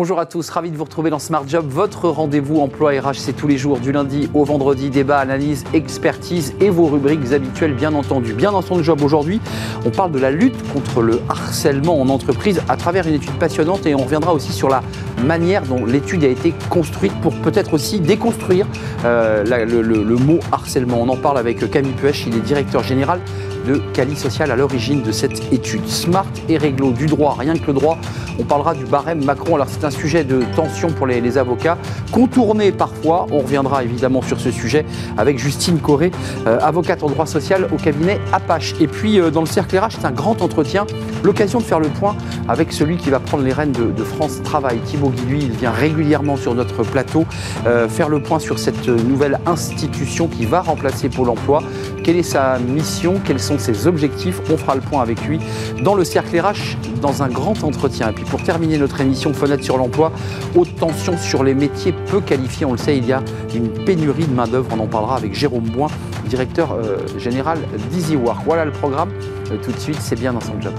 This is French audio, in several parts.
Bonjour à tous, ravi de vous retrouver dans Smart Job. Votre rendez-vous emploi RH, c'est tous les jours, du lundi au vendredi. Débat, analyse, expertise et vos rubriques habituelles, bien entendu. Bien dans son job aujourd'hui, on parle de la lutte contre le harcèlement en entreprise à travers une étude passionnante et on reviendra aussi sur la manière dont l'étude a été construite pour peut-être aussi déconstruire euh, le, mot harcèlement. On en parle avec Camille Puech, il est directeur général de Cali Social à l'origine de cette étude. Smart et réglo, du droit, rien que le droit. On parlera du barème Macron. Alors c'est un sujet de tension pour les, avocats, contourné parfois. On reviendra évidemment sur ce sujet avec Justine Corré, euh, avocate en droit social au cabinet Apache. Et puis euh, dans le cercle RH, c'est un grand entretien, l'occasion de faire le point avec celui qui va prendre les rênes de, France Travail. Thibaut Guy, lui, il vient régulièrement sur notre plateau euh, faire le point sur cette nouvelle institution qui va remplacer Pôle emploi. Quelle est sa mission? Sont ses objectifs On fera le point avec lui dans le cercle RH, dans un grand entretien. Et puis pour terminer notre émission Fenêtre sur l'emploi, haute tension sur les métiers peu qualifiés. On le sait, il y a une pénurie de main-d'œuvre. On en parlera avec Jérôme Boin, directeur euh, général d'EasyWork. Voilà le programme. Euh, tout de suite, c'est bien dans son job.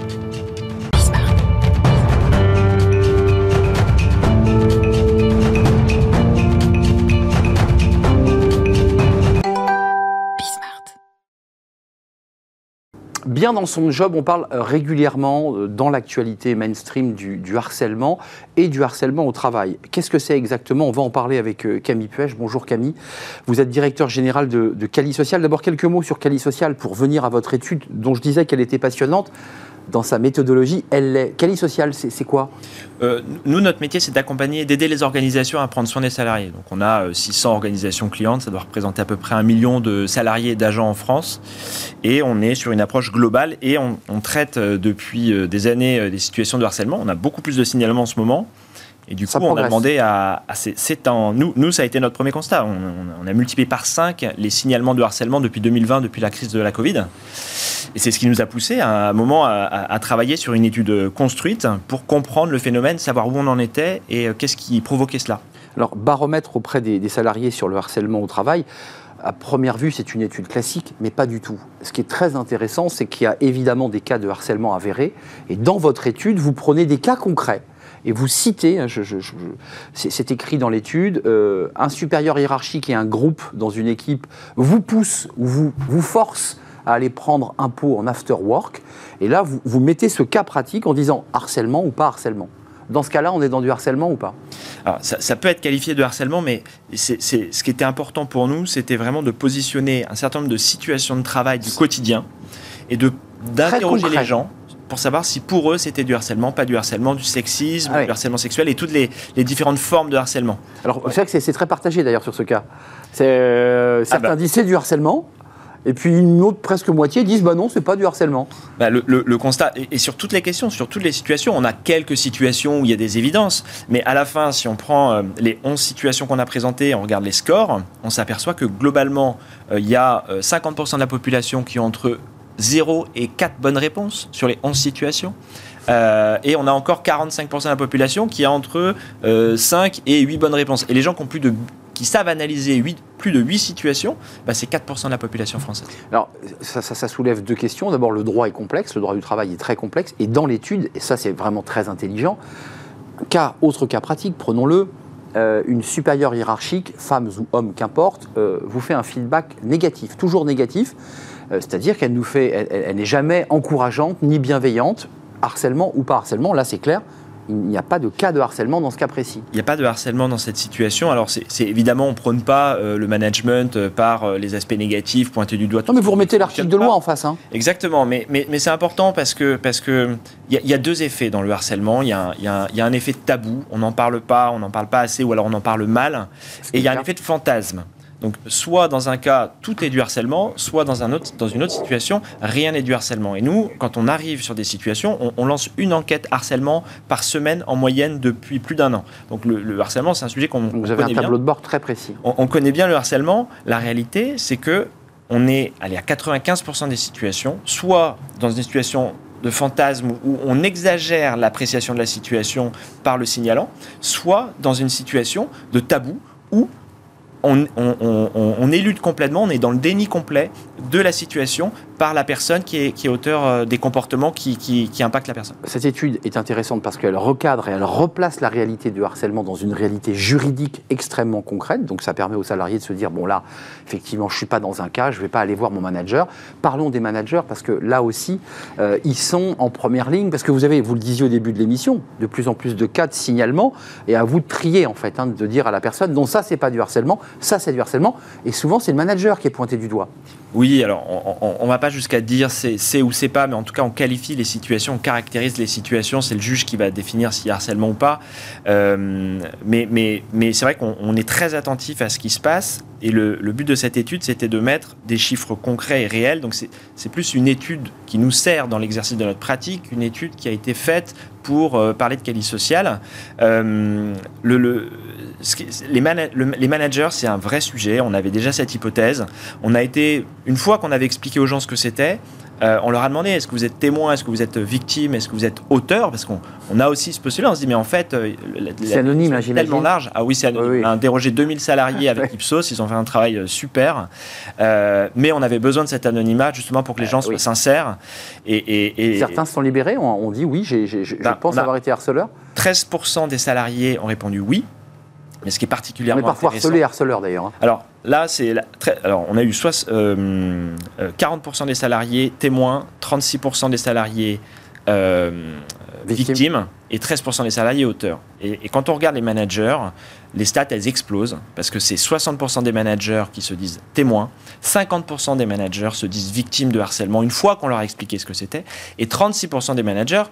Bien dans son job, on parle euh, régulièrement euh, dans l'actualité mainstream du, harcèlement et du harcèlement au travail. Qu'est-ce que c'est exactement? On va en parler avec euh, Camille Puech. Bonjour Camille. Vous êtes directeur général de, de Cali Social. D'abord quelques mots sur Cali Social pour venir à votre étude dont je disais qu'elle était passionnante dans sa méthodologie, elle est. Quali Social, c'est quoi? Euh, Nous, notre métier, c'est d'accompagner, d'aider les organisations à prendre soin des salariés. Donc, on a 600 euh, organisations clientes, ça doit représenter à peu près un million de salariés et d'agents en France. Et on est sur une approche globale et on, traite euh, depuis des années des situations de harcèlement. On a beaucoup plus de signalements en ce moment. Et du coup, on a demandé à, c'est en nous, nous, ça a été notre premier constat. On, a multiplié par 5 les signalements de harcèlement depuis 2020, depuis la crise de la Covid. Et c'est ce qui nous a poussé à un moment à, travailler sur une étude construite pour comprendre le phénomène, savoir où on en était et euh, qu'est-ce qui provoquait cela. Alors, baromètre auprès des, salariés sur le harcèlement au travail, à première vue, c'est une étude classique, mais pas du tout. Ce qui est très intéressant, c'est qu'il y a évidemment des cas de harcèlement avérés, et dans votre étude, vous prenez des cas concrets. Et vous citez, hein, c'est écrit dans l'étude, euh, un supérieur hiérarchique et un groupe dans une équipe vous pousse ou vous, vous force à aller prendre un pot en after work. Et là, vous, vous mettez ce cas pratique en disant harcèlement ou pas harcèlement. Dans ce cas-là, on est dans du harcèlement ou pas? Alors, ça, peut être qualifié de harcèlement, mais c'est, ce qui était important pour nous, c'était vraiment de positionner un certain nombre de situations de travail du quotidien et de d'interroger les gens pour savoir si pour eux c'était du harcèlement, pas du harcèlement, du sexisme, ah du harcèlement sexuel et toutes les, différentes formes de harcèlement. Alors, c'est vrai que c'est, très partagé d'ailleurs sur ce cas. Euh, ah certains bah. disent c'est du harcèlement, et puis une autre presque moitié disent bah non, c'est pas du harcèlement. Bah, le, constat, et, sur toutes les questions, sur toutes les situations, on a quelques situations où il y a des évidences, mais à la fin, si on prend euh, les 11 situations qu'on a présentées, on regarde les scores, on s'aperçoit que globalement, euh, il y a 50% euh, de la population qui ont entre 0 et 4 bonnes réponses sur les 11 situations. et on a encore 45% de la population qui a entre 5 et 8 bonnes réponses. Et les gens qui ont plus de qui savent analyser 8, plus de 8 situations, bah, c'est 4% de la population française. Alors, ça, soulève deux questions. D'abord, le droit est complexe, le droit du travail est très complexe, et dans l'étude, et ça c'est vraiment très intelligent, cas, autre cas pratique, prenons-le, euh, une supérieure hiérarchique, femmes ou hommes, qu'importe, euh, vous fait un feedback négatif, toujours négatif, euh, c'est-à-dire qu'elle nous fait, elle n'est jamais encourageante ni bienveillante, harcèlement ou pas harcèlement, là c'est clair, il n'y a pas de cas de harcèlement dans ce cas précis. Il n'y a pas de harcèlement dans cette situation. Alors, c'est évidemment, on ne prône pas euh, le management euh, par euh, les aspects négatifs, pointer du doigt. Non, mais vous remettez l'article de loi en face. Hein. Exactement, mais, mais, mais c'est important parce que parce que il y, a deux effets dans le harcèlement. Il y a un effet de tabou. On n'en parle pas, on n'en parle pas assez, ou alors on en parle mal. Et il y a un effet de fantasme. Donc, soit dans un cas, tout est du harcèlement, soit dans, un autre, dans une autre situation, rien n'est du harcèlement. Et nous, quand on arrive sur des situations, on, lance une enquête harcèlement par semaine en moyenne depuis plus d'un an. Donc, le, harcèlement, c'est un sujet qu'on Vous avez un tableau de bord très précis. On, connaît bien le harcèlement. La réalité, c'est que on est allé à 95% des situations, soit dans une situation de fantasme où on exagère l'appréciation de la situation par le signalant, soit dans une situation de tabou où on, on, élude complètement, on est dans le déni complet de la situation par la personne qui est, auteur euh, des comportements qui, impactent la personne. Cette étude est intéressante parce qu'elle recadre et elle replace la réalité du harcèlement dans une réalité juridique extrêmement concrète. Donc ça permet aux salariés de se dire, bon là, effectivement, je ne suis pas dans un cas, je ne vais pas aller voir mon manager. Parlons des managers parce que là aussi, euh, ils sont en première ligne parce que vous avez, vous le disiez au début de l'émission, de plus en plus de cas de signalement et à vous de trier en fait, hein, de dire à la personne, non ça c'est pas du harcèlement, ça c'est du harcèlement. Et souvent c'est le manager qui est pointé du doigt. Oui, alors on ne va pas jusqu'à dire c'est ou c'est pas, mais en tout cas on qualifie les situations, on caractérise les situations, c'est le juge qui va définir s'il y a harcèlement ou pas. Euh, mais c'est vrai qu'on est très attentif à ce qui se passe et le, but de cette étude c'était de mettre des chiffres concrets et réels. Donc c'est plus une étude qui nous sert dans l'exercice de notre pratique, une étude qui a été faite pour euh, parler de qualité sociale. Euh, le, le, les, les, managers, c'est un vrai sujet. On avait déjà cette hypothèse. On a été, une fois qu'on avait expliqué aux gens ce que c'était, euh, on leur a demandé est-ce que vous êtes témoin, est-ce que vous êtes victime, est-ce que vous êtes auteur? Parce qu'on on a aussi ce postulat, on se dit mais en fait, euh, c'est anonyme, c'est tellement large. Ah oui, c'est anonyme. On a interrogé 2000 salariés avec Ipsos, ils ont fait un travail euh, super. mais on avait besoin de cet anonymat justement pour que les gens soient sincères. Et, Certains se sont libérés, on, dit oui, je ben, pense avoir été harceleur. 13% des salariés ont répondu oui. Mais ce qui est particulièrement. On est parfois harcelé, harceleur d'ailleurs. Hein. Alors là, c'est très. Alors on a eu soit, 40% euh, euh, des salariés témoins, 36% des salariés euh, victimes. et 13% des salariés auteurs. Et, et, quand on regarde les managers, les stats, elles explosent parce que c'est 60% des managers qui se disent témoins, 50% des managers se disent victimes de harcèlement une fois qu'on leur a expliqué ce que c'était, et 36% des managers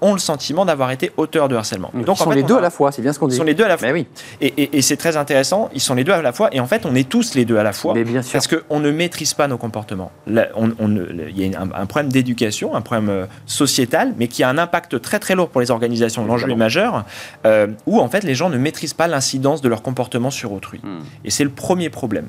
ont le sentiment d'avoir été auteurs de harcèlement. Donc, ils sont les deux à la fois, c'est bien ce qu'on dit. Ils sont les deux à la fois. oui. Et, c'est très intéressant, ils sont les deux à la fois, et en fait, on est tous les deux à la fois. Mais bien sûr. Parce qu'on ne maîtrise pas nos comportements. il y a un, problème d'éducation, un problème euh, sociétal, mais qui a un impact très très lourd pour les organisations. L'enjeu est majeur, euh, où en fait, les gens ne maîtrisent pas l'incidence de leur comportement sur autrui. Hmm. Et c'est le premier problème.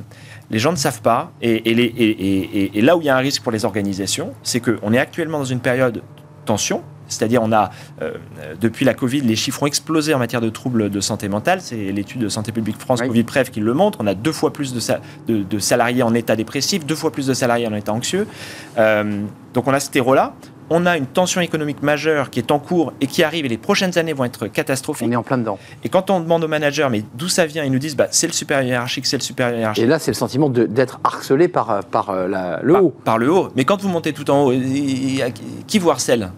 Les gens ne savent pas, et, et là où il y a un risque pour les organisations, c'est qu'on est actuellement dans une période de tension, c'est-à-dire, on a, euh, depuis la Covid, les chiffres ont explosé en matière de troubles de santé mentale. C'est l'étude de Santé publique France Covid-PREF qui le montre. On a deux fois plus de, de, salariés en état dépressif, deux fois plus de salariés en état anxieux. Euh, donc, on a ce terreau-là. On a une tension économique majeure qui est en cours et qui arrive et les prochaines années vont être catastrophiques. On est en plein dedans. Et quand on demande aux managers, mais d'où ça vient, ils nous disent, bah, c'est le supérieur hiérarchique, c'est le supérieur hiérarchique. Et là, c'est le sentiment d'être harcelé par, par euh, le haut. Par le haut. Mais quand vous montez tout en haut, qui vous harcèle?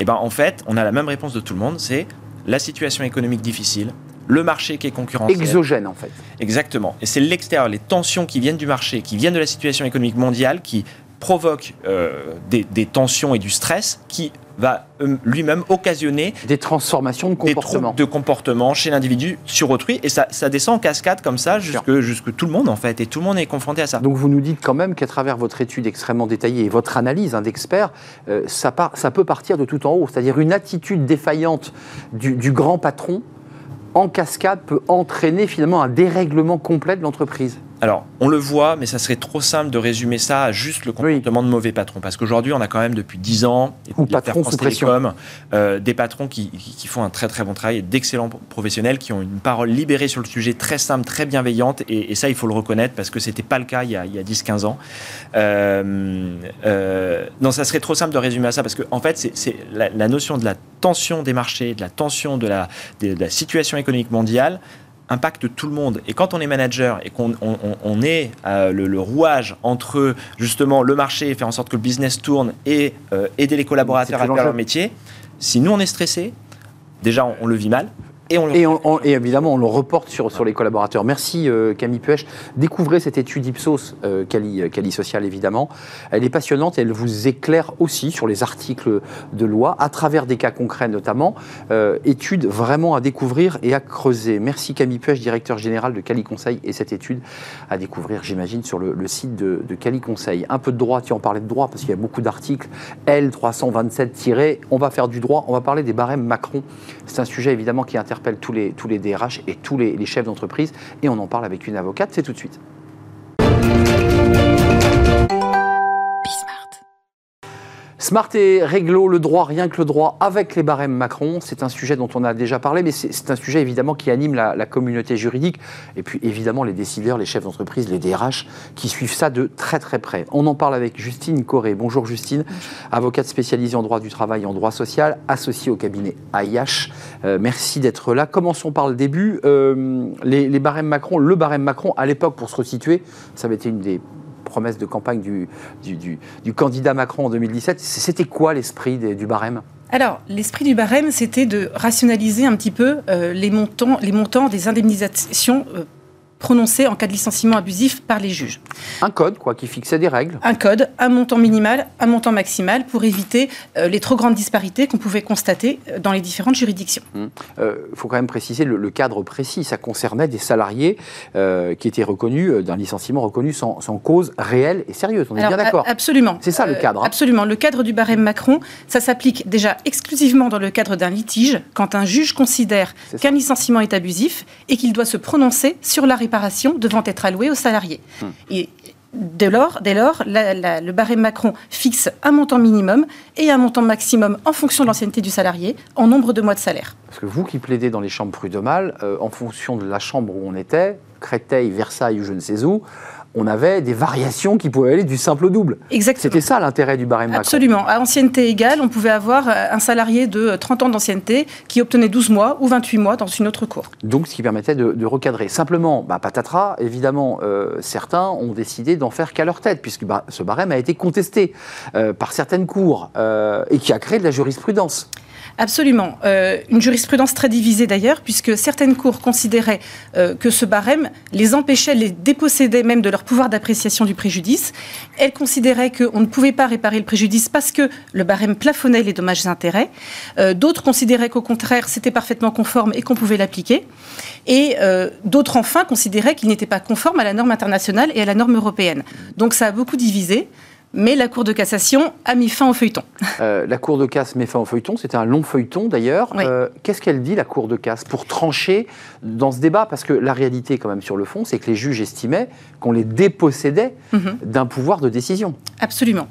Et eh ben en fait, on a la même réponse de tout le monde, c'est la situation économique difficile, le marché qui est concurrentiel. Exogène, en fait. Exactement. Et c'est l'extérieur, les tensions qui viennent du marché, qui viennent de la situation économique mondiale, qui provoquent euh, des, des, tensions et du stress qui va euh, lui-même occasionner des transformations de comportement, de comportement chez l'individu sur autrui, et ça, ça, descend en cascade comme ça jusque, jusque tout le monde en fait, et tout le monde est confronté à ça. Donc vous nous dites quand même qu'à travers votre étude extrêmement détaillée et votre analyse hein, d'expert, euh, ça, ça peut partir de tout en haut, c'est-à-dire une attitude défaillante du, du grand patron en cascade peut entraîner finalement un dérèglement complet de l'entreprise. Alors, on le voit, mais ça serait trop simple de résumer ça à juste le comportement de mauvais patrons. Parce qu'aujourd'hui, on a quand même depuis 10 ans, Ou patrons sous. Euh, des patrons qui, qui, font un très très bon travail, d'excellents professionnels qui ont une parole libérée sur le sujet, très simple, très bienveillante. Et, ça, il faut le reconnaître parce que ce n'était pas le cas il y a, a 10-15 ans. Euh, euh, non, ça serait trop simple de résumer à ça parce qu'en en fait, c'est la, la, notion de la tension des marchés, de la tension de la, de la situation économique mondiale impacte tout le monde. Et quand on est manager et qu'on on, est euh, le, rouage entre justement le marché, faire en sorte que le business tourne et euh, aider les collaborateurs à faire leur métier, si nous on est stressé, déjà on le vit mal. Et, on et, évidemment, on le reporte sur, sur les collaborateurs. Merci euh, Camille Puech. Découvrez cette étude Ipsos, euh, Cali, euh, Social évidemment. Elle est passionnante et elle vous éclaire aussi sur les articles de loi, à travers des cas concrets notamment. Euh, étude vraiment à découvrir et à creuser. Merci Camille Puech, directeur général de Cali Conseil, et cette étude à découvrir, j'imagine, sur le, site de, de, Cali Conseil. Un peu de droit, tu en parlais de droit parce qu'il y a beaucoup d'articles. L327- on va faire du droit, on va parler des barèmes Macron. C'est un sujet évidemment qui interpelle tous les, tous DRH et tous les chefs d'entreprise. Et on en parle avec une avocate. C'est tout de suite. Smart et réglo, le droit, rien que le droit, avec les barèmes Macron. C'est un sujet dont on a déjà parlé, mais c'est un sujet évidemment qui anime la, communauté juridique. Et puis évidemment les décideurs, les chefs d'entreprise, les DRH, qui suivent ça de très très près. On en parle avec Justine Corré. Bonjour Justine, avocate spécialisée en droit du travail et en droit social, associée au cabinet AIH. Euh, merci d'être là. Commençons par le début. Euh, les, les barèmes Macron, le barème Macron, à l'époque, pour se resituer, ça avait été une des promesse de campagne du, candidat Macron en 2017. C'était quoi l'esprit du barème? Alors, l'esprit du barème, c'était de rationaliser un petit peu euh, les, montants, les montants des indemnisations euh, prononcé en cas de licenciement abusif par les juges. Un code, quoi, qui fixait des règles. Un code, un montant minimal, un montant maximal pour éviter euh, les trop grandes disparités qu'on pouvait constater euh, dans les différentes juridictions. Il hum. euh, faut quand même préciser le, cadre précis. Ça concernait des salariés qui étaient reconnus d'un licenciement reconnu sans, cause réelle et sérieuse. On est bien d'accord Absolument. C'est ça le cadre. Hein. Absolument. Le cadre du barème Macron, ça s'applique déjà exclusivement dans le cadre d'un litige quand un juge considère qu'un licenciement est abusif et qu'il doit se prononcer sur la réponse devant être allouée aux salariés. Hmm. Et Dès lors, dès lors le barème Macron fixe un montant minimum et un montant maximum en fonction de l'ancienneté du salarié en nombre de mois de salaire. Parce que vous qui plaidez dans les chambres prud'homales, euh, en fonction de la chambre où on était, Créteil, Versailles ou je ne sais où, on avait des variations qui pouvaient aller du simple au double. Exactement. C'était ça l'intérêt du barème Macron. Absolument. À ancienneté égale, on pouvait avoir euh, un salarié de 30 ans d'ancienneté qui obtenait 12 mois ou 28 mois dans une autre cour. Donc, ce qui permettait de, recadrer. Simplement, bah, patatras, évidemment, euh, certains ont décidé d'en faire qu'à leur tête, puisque bah, ce barème a été contesté euh, par certaines cours et qui a créé de la jurisprudence. Absolument. Euh, une jurisprudence très divisée d'ailleurs, puisque certaines cours considéraient euh, que ce barème les empêchait, les dépossédait même de leur pouvoir d'appréciation du préjudice. Elles considéraient qu'on ne pouvait pas réparer le préjudice parce que le barème plafonnait les dommages et intérêts. Euh, d'autres considéraient qu'au contraire, c'était parfaitement conforme et qu'on pouvait l'appliquer. Et d'autres, enfin, considéraient qu'il n'était pas conforme à la norme internationale et à la norme européenne. Donc ça a beaucoup divisé. Mais la Cour de cassation a mis fin au feuilleton. Euh, la Cour de casse met fin au feuilleton. C'était un long feuilleton d'ailleurs. Euh, qu'est-ce qu'elle dit, la Cour de casse, pour trancher dans ce débat? Parce que la réalité, quand même, sur le fond, c'est que les juges estimaient qu'on les dépossédait mhm. d'un pouvoir de décision. Absolument.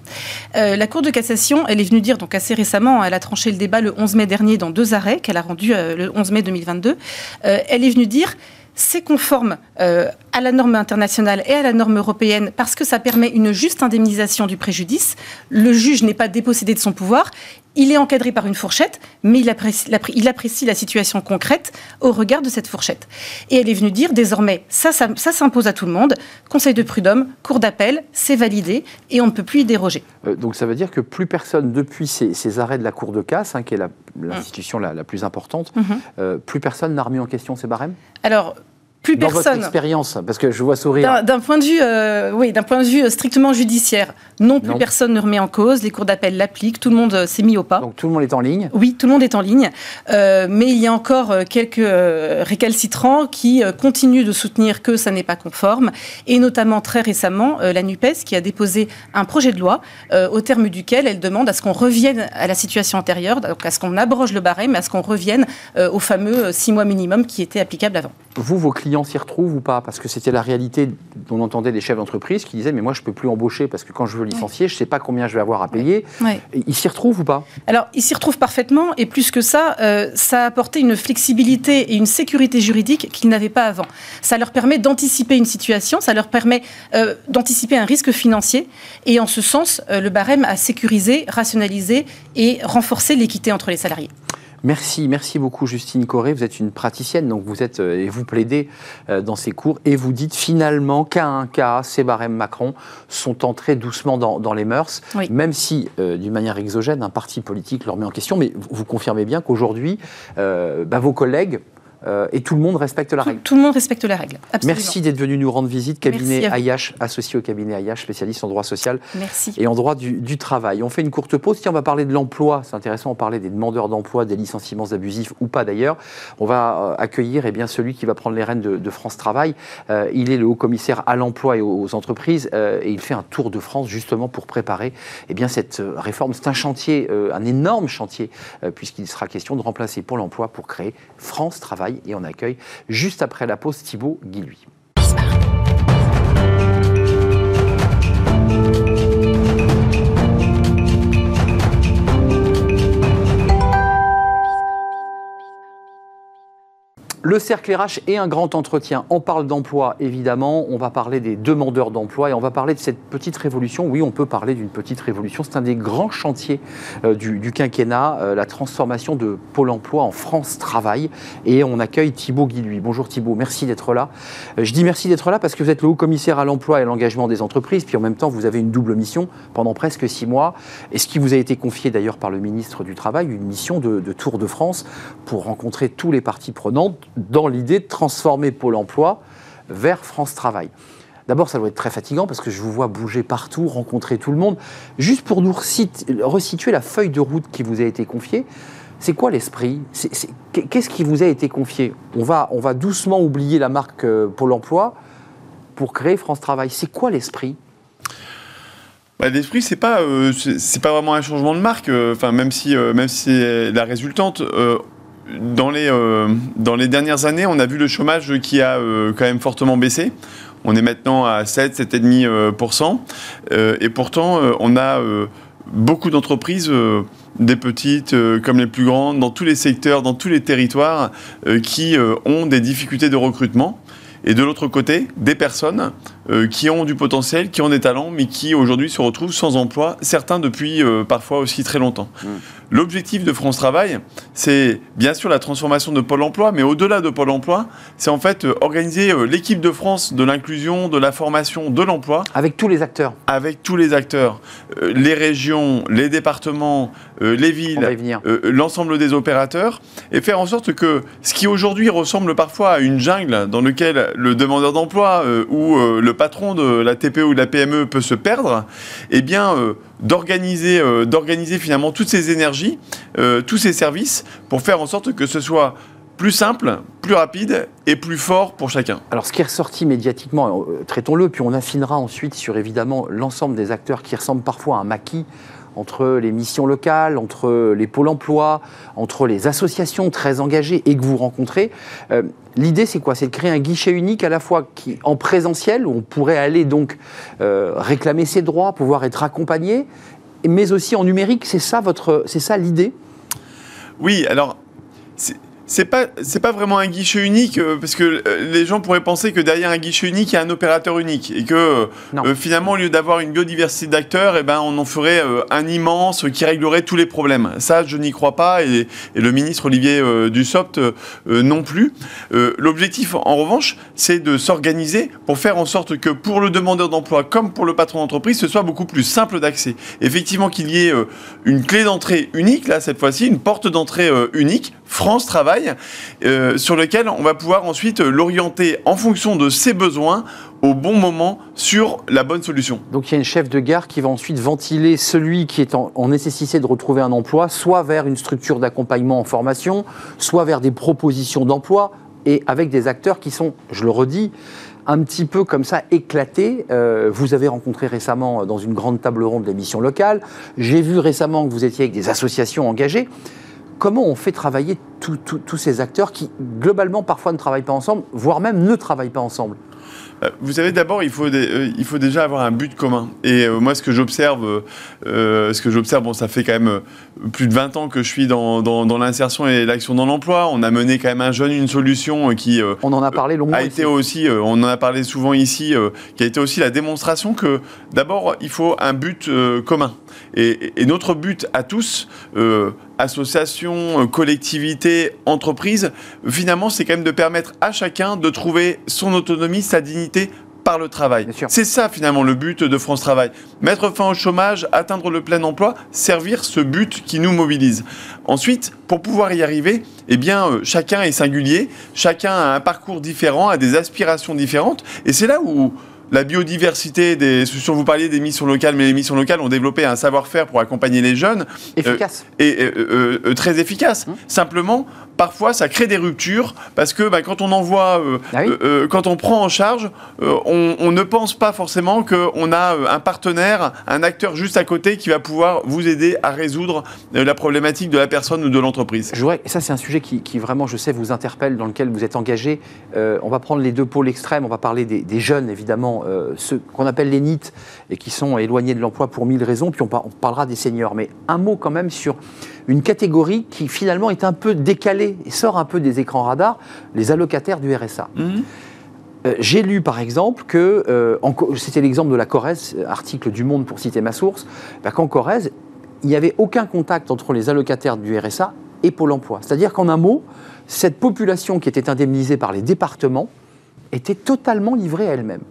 Euh, la Cour de cassation, elle est venue dire, donc assez récemment, elle a tranché le débat le 11 mai dernier dans deux arrêts qu'elle a rendus le 11 mai 2022. elle est venue dire c'est conforme euh, à la norme internationale et à la norme européenne parce que ça permet une juste indemnisation du préjudice. Le juge n'est pas dépossédé de son pouvoir. Il est encadré par une fourchette, mais il apprécie, la situation concrète au regard de cette fourchette. Et elle est venue dire désormais, ça, ça, s'impose à tout le monde, Conseil de prud'homme, Cour d'appel, c'est validé et on ne peut plus y déroger. Euh, donc ça veut dire que plus personne, depuis ces, arrêts de la Cour de casse, hein, qui est l'institution la, plus importante, mhm. euh, plus personne n'a remis en question ces barèmes? Alors, plus Dans personne. Votre expérience, parce que je vois sourire. D'un point de vue, euh, oui, d'un point de vue euh, strictement judiciaire, non, plus personne ne remet en cause. Les cours d'appel l'appliquent. Tout le monde euh, s'est mis au pas. Donc tout le monde est en ligne? Oui, tout le monde est en ligne. mais il y a encore quelques récalcitrants qui continuent de soutenir que ça n'est pas conforme, et notamment très récemment la Nupes qui a déposé un projet de loi au terme duquel elle demande à ce qu'on revienne à la situation antérieure, donc à ce qu'on abroge le barème, à ce qu'on revienne au fameux six mois minimum qui était applicable avant. Vous, vos clients s'y retrouvent ou pas? Parce que c'était la réalité dont on entendait des chefs d'entreprise qui disaient Mais moi, je ne peux plus embaucher parce que quand je veux licencier, je ne sais pas combien je vais avoir à payer. Ils s'y retrouvent ou pas? Alors, ils s'y retrouvent parfaitement. Et plus que ça, euh, ça a apporté une flexibilité et une sécurité juridique qu'ils n'avaient pas avant. Ça leur permet d'anticiper une situation, ça leur permet euh, d'anticiper un risque financier. Et en ce sens, euh, le barème a sécurisé, rationalisé et renforcé l'équité entre les salariés. Merci, merci beaucoup Justine Corré. Vous êtes une praticienne, donc vous êtes euh, et vous plaidez euh, dans ces cours et vous dites finalement qu'à un cas, ces barèmes Macron sont entrés doucement dans, les mœurs, même si euh, d'une manière exogène, un parti politique leur met en question. Mais vous confirmez bien qu'aujourd'hui, bah, vos collègues euh, et tout le monde respecte la règle. Tout le monde respecte la règle. Merci d'être venu nous rendre visite. Cabinet AIH, associé au cabinet AIH, spécialiste en droit social Merci. et en droit du, travail. On fait une courte pause. Tiens, on va parler de l'emploi. C'est intéressant, on parlait des demandeurs d'emploi, des licenciements abusifs ou pas d'ailleurs. On va euh, accueillir eh bien, celui qui va prendre les rênes de, France Travail. Euh, il est le haut commissaire à l'emploi et aux, entreprises et il fait un tour de France justement pour préparer eh bien, cette réforme. C'est un chantier, un énorme chantier, puisqu'il sera question de remplacer pour l'emploi pour créer France Travail et on accueille juste après la pause Thibaut Guilluy. Le cercle RH et un grand entretien. On parle d'emploi, évidemment. On va parler des demandeurs d'emploi et on va parler de cette petite révolution. Oui, on peut parler d'une petite révolution. C'est un des grands chantiers euh, du, quinquennat, euh, la transformation de Pôle emploi en France Travail. Et on accueille Thibaut Guilluy. Bonjour Thibaut, merci d'être là. Euh, je dis merci d'être là parce que vous êtes le haut commissaire à l'emploi et l'engagement des entreprises. Puis en même temps, vous avez une double mission pendant presque six mois. Et ce qui vous a été confié d'ailleurs par le ministre du Travail, une mission de Tour de France pour rencontrer tous les parties prenantes dans l'idée de transformer Pôle emploi vers France Travail. D'abord, ça doit être très fatigant parce que je vous vois bouger partout, rencontrer tout le monde. Juste pour nous resituer la feuille de route qui vous a été confiée, c'est quoi l'esprit? Qu'est-ce qui vous a été confié? On va, on va doucement oublier la marque euh, Pôle emploi pour créer France Travail. C'est quoi l'esprit? Bah, L'esprit, c'est pas, euh, pas vraiment un changement de marque. Euh, même si, même si c'est la résultante dans les, euh, dans les dernières années, on a vu le chômage qui a euh, quand même fortement baissé. On est maintenant à 7, 7,5%. Euh, et pourtant, on a beaucoup d'entreprises, des petites comme les plus grandes, dans tous les secteurs, dans tous les territoires, qui ont des difficultés de recrutement. Et de l'autre côté, des personnes qui ont du potentiel, qui ont des talents, mais qui aujourd'hui se retrouvent sans emploi, certains depuis parfois aussi très longtemps. Mmh. L'objectif de France Travail, c'est bien sûr la transformation de Pôle Emploi, mais au-delà de Pôle Emploi, c'est en fait euh, organiser euh, l'équipe de France de l'inclusion, de la formation, de l'emploi. Avec tous les acteurs. Avec tous les acteurs. Euh, les régions, les départements, les villes, l'ensemble des opérateurs, et faire en sorte que ce qui aujourd'hui ressemble parfois à une jungle dans laquelle le demandeur d'emploi ou le patron de la TPE ou de la PME peut se perdre, eh bien, d'organiser d'organiser finalement toutes ces énergies euh, tous ces services, pour faire en sorte que ce soit plus simple, plus rapide et plus fort pour chacun. Alors ce qui est ressorti médiatiquement, euh, traitons-le, puis on affinera ensuite sur évidemment l'ensemble des acteurs qui ressemblent parfois à un maquis entre les missions locales, entre les pôles emploi, entre les associations très engagées et que vous rencontrez. Euh, l'idée, c'est quoi? C'est de créer un guichet unique à la fois qui, en présentiel, où on pourrait aller donc réclamer ses droits, pouvoir être accompagné, mais aussi en numérique. C'est ça votre, c'est ça l'idée? Oui, alors c'est pas c'est pas vraiment un guichet unique euh, parce que euh, les gens pourraient penser que derrière un guichet unique il y a un opérateur unique et que euh, finalement au lieu d'avoir une biodiversité d'acteurs et eh ben on en ferait un immense qui réglerait tous les problèmes. Ça je n'y crois pas et, le ministre Olivier Dussopt non plus. L'objectif en revanche c'est de s'organiser pour faire en sorte que pour le demandeur d'emploi comme pour le patron d'entreprise ce soit beaucoup plus simple d'accès. Effectivement qu'il y ait une clé d'entrée unique là cette fois-ci une porte d'entrée unique France Travail, euh, sur lequel on va pouvoir ensuite l'orienter en fonction de ses besoins au bon moment sur la bonne solution. Donc il y a une chef de gare qui va ensuite ventiler celui qui est en, nécessité de retrouver un emploi, soit vers une structure d'accompagnement en formation, soit vers des propositions d'emploi, et avec des acteurs qui sont, je le redis, un petit peu comme ça éclatés. Euh, vous avez rencontré récemment dans une grande table ronde les missions locales. J'ai vu récemment que vous étiez avec des associations engagées comment on fait travailler tous ces acteurs qui, globalement, parfois ne travaillent pas ensemble, voire même ne travaillent pas ensemble euh, vous savez, d'abord, il, faut euh, il faut déjà avoir un but commun. Et euh, moi, ce que j'observe, ce que j'observe, bon, ça fait quand même plus de 20 ans que je suis dans, dans, l'insertion et l'action dans l'emploi. On a mené quand même un jeune une solution qui. on en a parlé longuement. A été aussi, on en a parlé souvent ici, qui a été aussi la démonstration que d'abord, il faut un but commun. Et, et, notre but à tous, associations, collectivités, entreprises, finalement, c'est quand même de permettre à chacun de trouver son autonomie, sa dignité par le travail. C'est ça finalement le but de France Travail. Mettre fin au chômage, atteindre le plein emploi, servir ce but qui nous mobilise. Ensuite, pour pouvoir y arriver, eh bien, euh, chacun est singulier, chacun a un parcours différent, a des aspirations différentes, et c'est là où la biodiversité des. Sur vous parliez des missions locales, mais les missions locales ont développé un savoir-faire pour accompagner les jeunes. Efficace. et très efficace. Hum. Simplement, parfois ça crée des ruptures parce que bah, quand on envoie, euh, ah euh, quand on prend en charge, euh, on, ne pense pas forcément qu'on a un partenaire, un acteur juste à côté qui va pouvoir vous aider à résoudre la problématique de la personne ou de l'entreprise. Je ça c'est un sujet qui, vraiment, je sais, vous interpelle, dans lequel vous êtes engagé. on va prendre les deux pôles extrêmes, on va parler des, jeunes évidemment, ceux qu'on appelle les NIT et qui sont éloignés de l'emploi pour mille raisons, puis on, on parlera des seniors. Mais un mot quand même sur une catégorie qui finalement est un peu décalée et sort un peu des écrans radars, les allocataires du RSA. Mhm. Euh, J'ai lu par exemple que, euh, c'était l'exemple de la Corrèze, article du Monde pour citer ma source, bah, qu'en Corrèze, il n'y avait aucun contact entre les allocataires du RSA et Pôle emploi. C'est-à-dire qu'en un mot, cette population qui était indemnisée par les départements était totalement livrée à elle-même.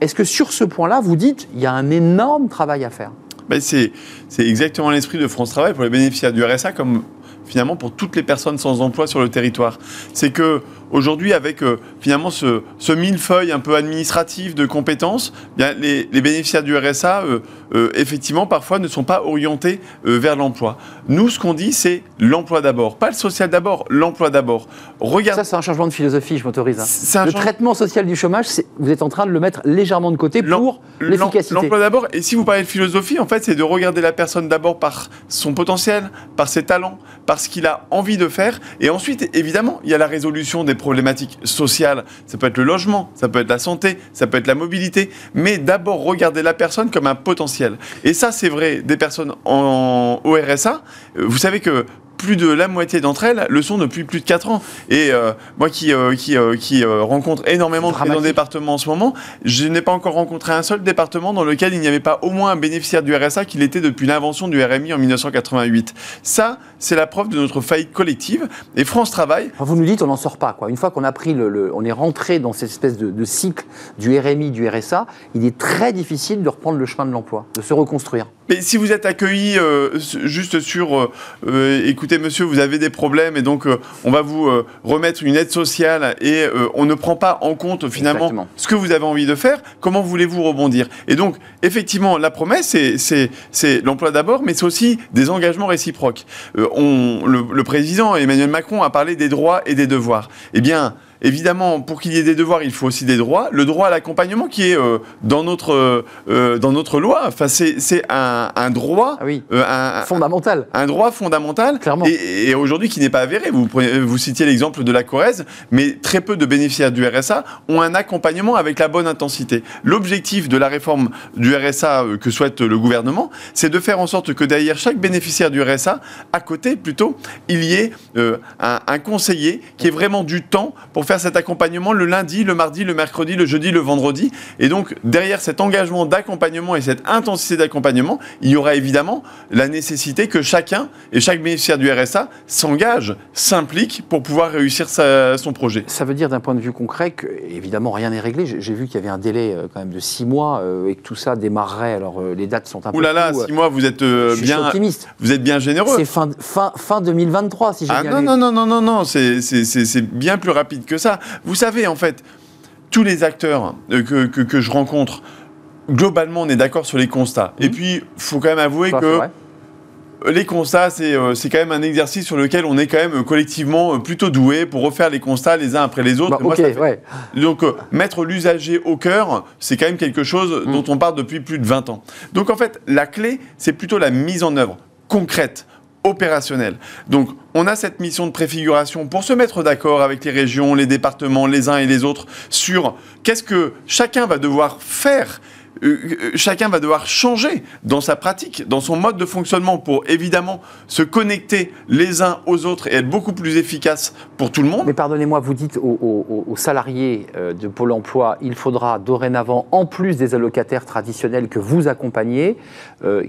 Est-ce que sur ce point-là, vous dites, il y a un énorme travail à faire? Ben, c'est exactement l'esprit de France Travail pour les bénéficiaires du RSA, comme finalement pour toutes les personnes sans emploi sur le territoire. C'est que aujourd'hui, avec euh, finalement ce, ce millefeuille un peu administratif de compétences, bien, les, les bénéficiaires du RSA, euh, euh, effectivement, parfois ne sont pas orientés vers l'emploi. Nous, ce qu'on dit, c'est l'emploi d'abord, pas le social d'abord, l'emploi d'abord. Regardez. Ça, c'est un changement de philosophie, je m'autorise. hein. Le change- traitement social du chômage, vous êtes en train de le mettre légèrement de côté pour l'efficacité. L'emploi d'abord, et si vous parlez de philosophie, en fait, c'est de regarder la personne d'abord par son potentiel, par ses talents, par ce qu'il a envie de faire. Et ensuite, évidemment, il y a la résolution des problématiques sociales. Ça peut être le logement, ça peut être la santé, ça peut être la mobilité. Mais d'abord, regarder la personne comme un potentiel. Et ça, c'est vrai des personnes en, au RSA. Vous savez que plus de la moitié d'entre elles le sont depuis plus de 4 ans. Et euh, moi qui, euh, qui, euh, qui rencontre énormément de présidents de dramatique. départements en ce moment, je n'ai pas encore rencontré un seul département dans lequel il n'y avait pas au moins un bénéficiaire du RSA qui l'était depuis l'invention du RMI en 1988. Ça, c'est la preuve de notre faillite collective. Et France Travail, Enfin, vous nous dites, on n'en sort pas. Quoi. Une fois qu'on a pris le, le- on est rentré dans cette espèce de, de cycle du RMI, du RSA, il est très difficile de reprendre le chemin de l'emploi, de se reconstruire. Mais si vous êtes accueilli euh, juste sur, euh, euh, écoutez monsieur, vous avez des problèmes et donc euh, on va vous remettre une aide sociale et on ne prend pas en compte finalement Exactement. ce que vous avez envie de faire, comment voulez-vous rebondir? Et donc effectivement, la promesse, c'est- l'emploi d'abord, mais c'est aussi des engagements réciproques. On, le, le président Emmanuel Macron a parlé des droits et des devoirs. Eh bien, Évidemment, pour qu'il y ait des devoirs, il faut aussi des droits. Le droit à l'accompagnement qui est euh, dans, notre, euh, euh, dans notre loi, enfin, c'est c'est un, un droit, Ah oui. un, Fondamental. un droit fondamental Clairement. et, et aujourd'hui qui n'est pas avéré. Vous, vous citiez l'exemple de la Corrèze, mais très peu de bénéficiaires du RSA ont un accompagnement avec la bonne intensité. L'objectif de la réforme du RSA que souhaite le gouvernement, c'est de faire en sorte que derrière chaque bénéficiaire du RSA, à côté plutôt, il y ait euh, un, un conseiller qui ait vraiment du temps pour faire cet accompagnement le lundi, le mardi, le mercredi, le jeudi, le vendredi. Et donc derrière cet engagement d'accompagnement et cette intensité d'accompagnement, il y aura évidemment la nécessité que chacun et chaque bénéficiaire du RSA s'engage, s'implique pour pouvoir réussir sa- son projet. Ça veut dire d'un point de vue concret que, évidemment, rien n'est réglé. J'ai vu qu'il y avait un délai euh, quand même de six mois euh, et que tout ça démarrerait. Alors, euh, les dates sont un peu. Ouh là là, six mois, vous êtes euh, bien, optimiste. vous êtes bien généreux. C'est fin, fin, fin 2023, si j'ai Ah bien non, non, non, non, non, non, c'est bien plus rapide que ça. Vous savez, en fait, tous les acteurs euh, que, que, que je rencontre, globalement, on est d'accord sur les constats. Et puis, faut quand même avouer Ça, que les constats, c'est euh, c'est quand même un exercice sur lequel on est quand même euh, collectivement euh, plutôt doué pour refaire les constats les uns après les autres. Bah, Moi, ok, ça fait- ouais. donc, mettre l'usager au cœur, c'est quand même quelque chose Mm. dont on parle depuis plus de 20 ans. Donc, en fait, la clé, c'est plutôt la mise en œuvre concrète, opérationnelle. Donc, on a cette mission de préfiguration pour se mettre d'accord avec les régions, les départements, les uns et les autres sur qu'est-ce que chacun va devoir faire. Euh, euh, chacun va devoir changer dans sa pratique, dans son mode de fonctionnement pour évidemment se connecter les uns aux autres et être beaucoup plus efficace pour tout le monde. Mais pardonnez-moi, vous dites aux, salariés euh, de Pôle emploi, il faudra dorénavant, en plus des allocataires traditionnels que vous accompagnez,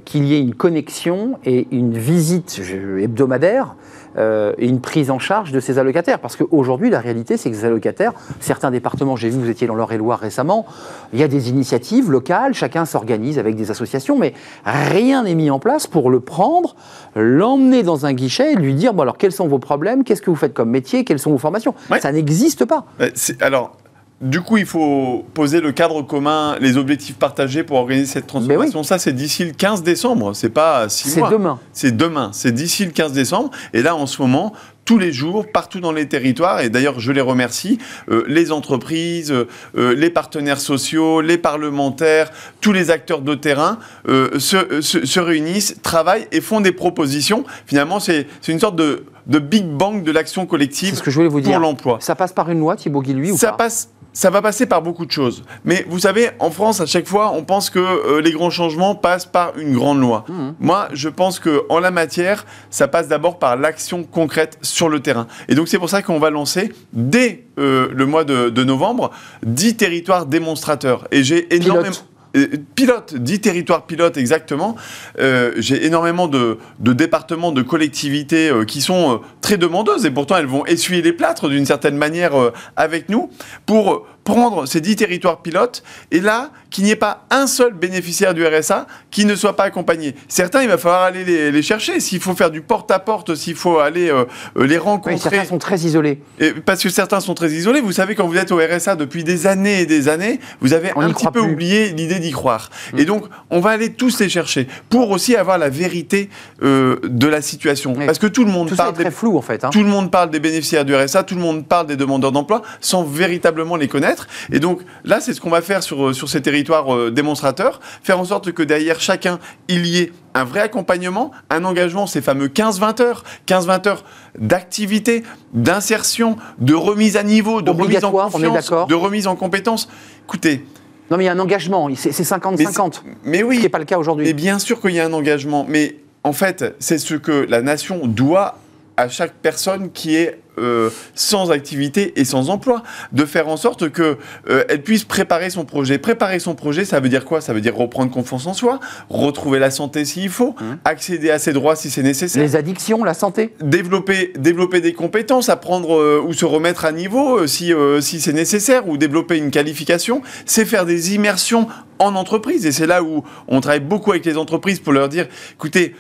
qu'il y ait une connexion et une visite hebdomadaire euh, et une prise en charge de ces allocataires. Parce qu'aujourd'hui, la réalité, c'est que ces allocataires, certains départements, j'ai vu, vous étiez dans l'Eure-et-Loire récemment, il y a des initiatives locales, chacun s'organise avec des associations, mais rien n'est mis en place pour le prendre, l'emmener dans un guichet et lui dire, bon alors, quels sont vos problèmes, qu'est-ce que vous faites comme métier, quelles sont vos formations? Ouais. Ça n'existe pas. Euh, Alors, du coup, il faut poser le cadre commun, les objectifs partagés pour organiser cette transformation. Ça, c'est d'ici le 15 décembre. C'est pas six C'est mois. demain. C'est demain. C'est d'ici le 15 décembre. Et là, en ce moment, tous les jours, partout dans les territoires, et d'ailleurs, je les remercie, euh, les entreprises, euh, euh, les partenaires sociaux, les parlementaires, tous les acteurs de terrain euh, se, se- se réunissent, travaillent et font des propositions. Finalement, c'est c'est une sorte de, de big bang de l'action C'est collective ce que je voulais vous pour l'emploi. Ça passe par une loi, Thibaut Guilluy, ou Ça pas? passe ça va passer par beaucoup de choses. Mais vous savez, en France, à chaque fois, on pense que euh, les grands changements passent par une grande loi. Mmh. Moi, je pense que en la matière, ça passe d'abord par l'action concrète sur le terrain. Et donc, c'est pour ça qu'on va lancer dès euh, le mois de, de novembre 10 territoires démonstrateurs. Et j'ai énormément Pilote. Euh, pilote, 10 territoires pilotes exactement. Euh, J'ai énormément de, de départements, de collectivités euh, qui sont très demandeuses et pourtant elles vont essuyer les plâtres d'une certaine manière avec nous pour prendre ces 10 territoires pilotes et là, qu'il n'y ait pas un seul bénéficiaire du RSA qui ne soit pas accompagné. Certains, il va falloir aller les, les chercher. S'il faut faire du porte-à-porte, s'il faut aller euh, euh, les Oui, rencontrer. certains sont très isolés. Et parce que certains sont très isolés. Vous savez, quand vous êtes au RSA depuis des années et des années, vous avez On un petit peu plus. oublié l'idée d'y croire. Mm. Et donc, on va aller tous les chercher pour aussi avoir la vérité euh, de la situation. Oui. Parce que tout le monde Tout parle très des... flou en fait. hein. Tout le monde parle des bénéficiaires du RSA, tout le monde parle des demandeurs d'emploi sans véritablement les connaître. Et donc là, c'est ce qu'on va faire sur, euh, sur ces territoires euh, démonstrateurs, faire en sorte que derrière chacun, il y ait un vrai accompagnement, un engagement, ces fameux 15-20 heures, 15-20 heures d'activité, d'insertion, de remise à niveau, de remise en confiance, d'accord. de remise en compétence. Écoutez, Non mais il y a un engagement, c'est c'est 50-50. mais Ce oui, qui n'est pas le cas aujourd'hui. bien sûr qu'il y a un engagement, mais en fait, c'est ce que la nation doit à chaque personne qui est euh, sans activité et sans emploi, de faire en sorte que euh, elle puisse préparer son projet. Préparer son projet, ça veut dire quoi? Ça veut dire reprendre confiance en soi, retrouver la santé s'il faut, Mmh. accéder à ses droits si c'est nécessaire Les addictions, la santé? Développer, développer des compétences, apprendre euh, ou se remettre à niveau euh, si, euh, si c'est nécessaire, ou développer une qualification, c'est faire des immersions en entreprise. Et c'est là où on travaille beaucoup avec les entreprises pour leur dire, écoutez,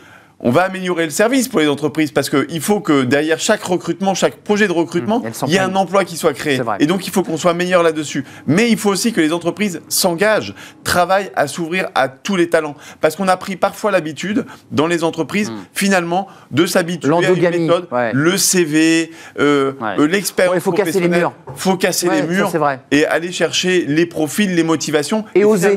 on va améliorer le service pour les entreprises parce qu'il faut que derrière chaque recrutement, chaque projet de recrutement, Mmh, il y ait un emploi qui soit créé. Et donc il faut qu'on soit meilleur là-dessus. Mais il faut aussi que les entreprises s'engagent, travaillent à s'ouvrir à tous les talents. Parce qu'on a pris parfois l'habitude dans les entreprises, finalement, de s'habituer à une méthode, ouais. le CV, euh, Ouais. euh, l'expérience Ouais, il faut casser les murs. faut casser les murs c'est vrai. et aller chercher les profils, les motivations. Et oser.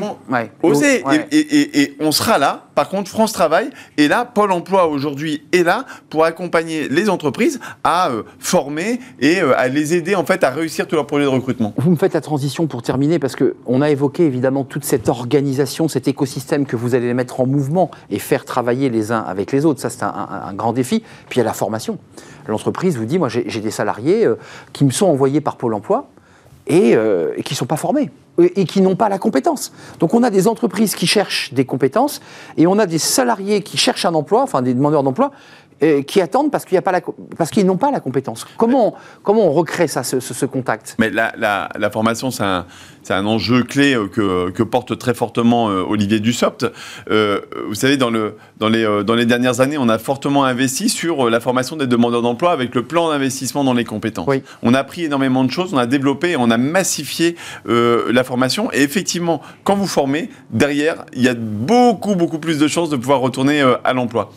Oser. Et, et- et- et on sera là. Par contre, France Travail est là. Pôle emploi aujourd'hui est là pour accompagner les entreprises à euh, former et euh, à les aider en fait à réussir tous leurs projets de recrutement. Vous me faites la transition pour terminer parce que on a évoqué évidemment toute cette organisation, cet écosystème que vous allez mettre en mouvement et faire travailler les uns avec les autres. Ça, c'est un, grand défi. Puis il y a la formation. L'entreprise vous dit, moi j'ai des salariés euh, qui me sont envoyés par Pôle Emploi et, et qui ne sont pas formés et, et qui n'ont pas la compétence. Donc on a des entreprises qui cherchent des compétences et on a des salariés qui cherchent un emploi, enfin des demandeurs d'emploi, euh, qui attendent parce qu'il y a pas la co- parce qu'ils n'ont pas la compétence. Comment, comment on recrée ça, ce, ce- ce contact? Mais la, la- la formation, c'est un, c'est un enjeu clé euh, que, que porte très fortement euh, Olivier Dussopt. Euh, vous savez, dans, le, dans, les, dans les dernières années, on a fortement investi sur la formation des demandeurs d'emploi avec le plan d'investissement dans les compétences. Oui. On a appris énormément de choses, on a développé, on a massifié euh, la formation. Et effectivement, quand vous formez, derrière, il y a beaucoup, beaucoup plus de chances de pouvoir retourner à l'emploi.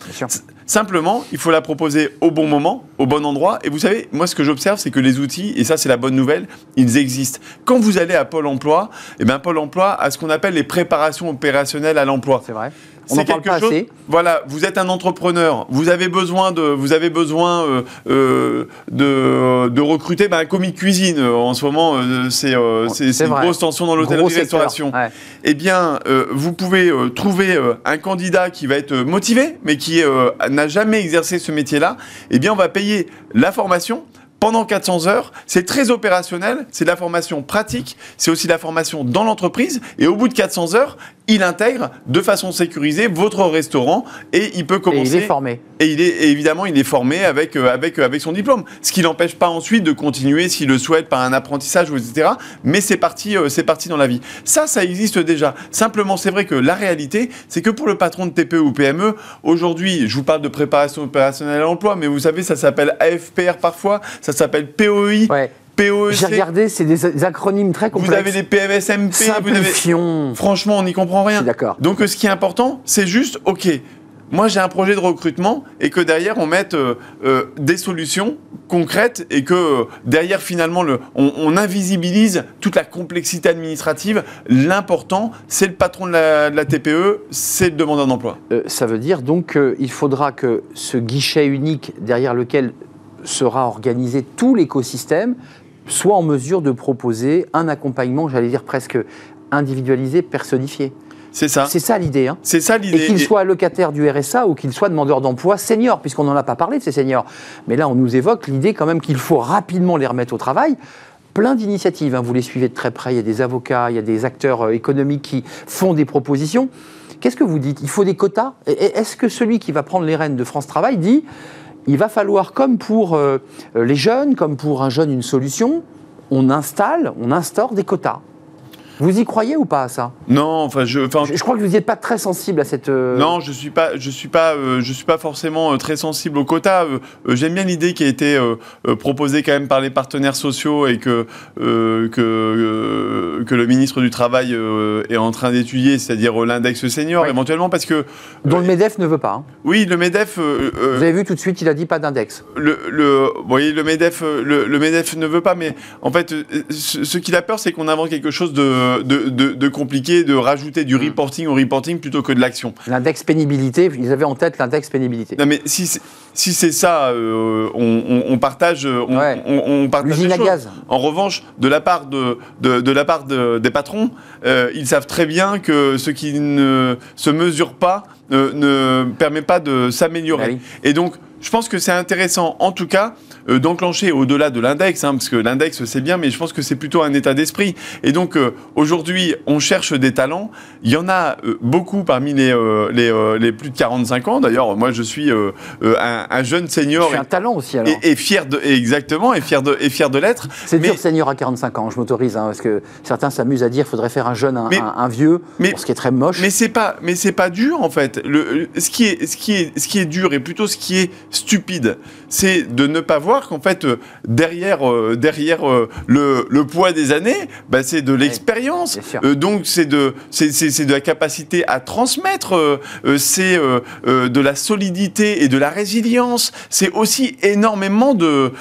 Bien Simplement, il faut la proposer au bon moment, au bon endroit. Et vous savez, moi, ce que j'observe, c'est que les outils, et ça, c'est la bonne nouvelle, ils existent. Quand vous allez à Pôle emploi, eh ben, Pôle emploi a ce qu'on appelle les préparations opérationnelles à l'emploi. C'est vrai. On C'est n'en parle quelque pas chose- assez. Voilà, vous êtes un entrepreneur, vous avez besoin de, vous avez besoin euh, euh, de, de recruter ben, un commis cuisine. Euh, En ce moment, euh, c'est euh, c'est- C'est c'est une grosse tension dans l'hôtellerie-restauration. Ouais. Eh bien, euh, vous pouvez euh, trouver euh, un candidat qui va être motivé, mais qui euh, n'a jamais exercé ce métier-là. Eh bien, on va payer la formation. Pendant 400 heures, c'est très opérationnel, c'est de la formation pratique, c'est aussi de la formation dans l'entreprise, et au bout de 400 heures, il intègre de façon sécurisée votre restaurant et il peut Et commencer il est formé. et il est et évidemment il est formé avec euh, avec euh, avec son diplôme, ce qui n'empêche pas ensuite de continuer s'il le souhaite par un apprentissage etc. Mais c'est parti euh, c'est parti dans la vie. Ça ça existe déjà. Simplement c'est vrai que la réalité c'est que pour le patron de TPE ou PME aujourd'hui je vous parle de préparation opérationnelle à l'emploi, mais vous savez ça s'appelle AFPR parfois, ça s'appelle POI, Ouais. POEC. J'ai regardé, c'est des des acronymes très complexes. Vous avez les PMSMP, vous avez. Franchement, on n'y comprend rien. d'accord. Donc, euh, ce qui est important, c'est juste, OK, moi j'ai un projet de recrutement et que derrière on mette euh, euh, des solutions concrètes et que euh, derrière finalement le, on, on invisibilise toute la complexité administrative. L'important, c'est le patron de la, de la TPE, c'est le demandeur d'emploi. Ça veut dire donc qu'il faudra que ce guichet unique derrière lequel sera organisé tout l'écosystème soit en mesure de proposer un accompagnement, j'allais dire presque individualisé, personnifié. C'est ça. C'est ça l'idée. Hein. C'est ça l'idée. Et qu'il soit allocataire du RSA ou qu'il soit demandeur d'emploi senior, puisqu'on n'en a pas parlé de ces seniors. Mais là, on nous évoque l'idée quand même qu'il faut rapidement les remettre au travail. Plein d'initiatives, hein. vous les suivez de très près. Il y a des avocats, il y a des acteurs euh, économiques qui font des propositions. Qu'est-ce que vous dites? Il faut des quotas? Est-ce que celui qui va prendre les rênes de France Travail dit il va falloir, comme pour euh, les jeunes, comme pour un jeune, une solution, on installe, on instaure des quotas vous y croyez ou pas à ça? Non, enfin je, enfin, je, crois que vous n'êtes pas très sensible à cette. Euh, non, je suis pas, je suis pas, euh, je suis pas forcément euh, très sensible au quota. J'aime bien l'idée qui a été proposée quand même par les partenaires sociaux et que que que le ministre du travail est en train d'étudier, c'est-à-dire l'index senior éventuellement parce que dont le Medef ne veut pas. Hein. Oui, le Medef. vous avez vu tout de suite, il a dit pas d'index. Le, le, voyez, le Medef, le, le, Medef ne veut pas, mais en fait, ce, ce qu'il a peur, c'est qu'on invente quelque chose de de, compliqué de rajouter du mm. reporting au reporting plutôt que de l'action. L'index pénibilité, ils avaient en tête l'index pénibilité. Non mais si si c'est ça, euh, on, partage, on, on, partage les gaz. En revanche, de la part de, de, la part des patrons, euh, ils savent très bien que ce qui ne se mesure pas euh, ne permet pas de s'améliorer. Bah Et donc, je pense que c'est intéressant, en tout cas, euh, d'enclencher au-delà de l'index, hein, parce que l'index c'est bien, mais je pense que c'est plutôt un état d'esprit. Et donc euh, aujourd'hui, on cherche des talents. Il y en a euh, beaucoup parmi les, les, plus de 45 ans. D'ailleurs, moi je suis un, jeune senior. Je un talent aussi alors. Et, fier de, exactement, et fier de, et fier de l'être. C'est dur senior à 45 ans, je m'autorise, hein, parce que certains s'amusent à dire qu'il faudrait faire un jeune, un, vieux, mais, ce qui est très moche. Mais c'est pas, mais c'est pas dur en fait. Le, ce qui est, ce qui est, ce qui est dur et plutôt ce qui est stupide, c'est de ne pas voir qu'en fait, euh, derrière, euh, derrière euh, le, poids des années, bah, c'est de l'expérience. donc, c'est de, c'est, de la capacité à transmettre, c'est de la solidité et de la résilience. C'est aussi énormément de,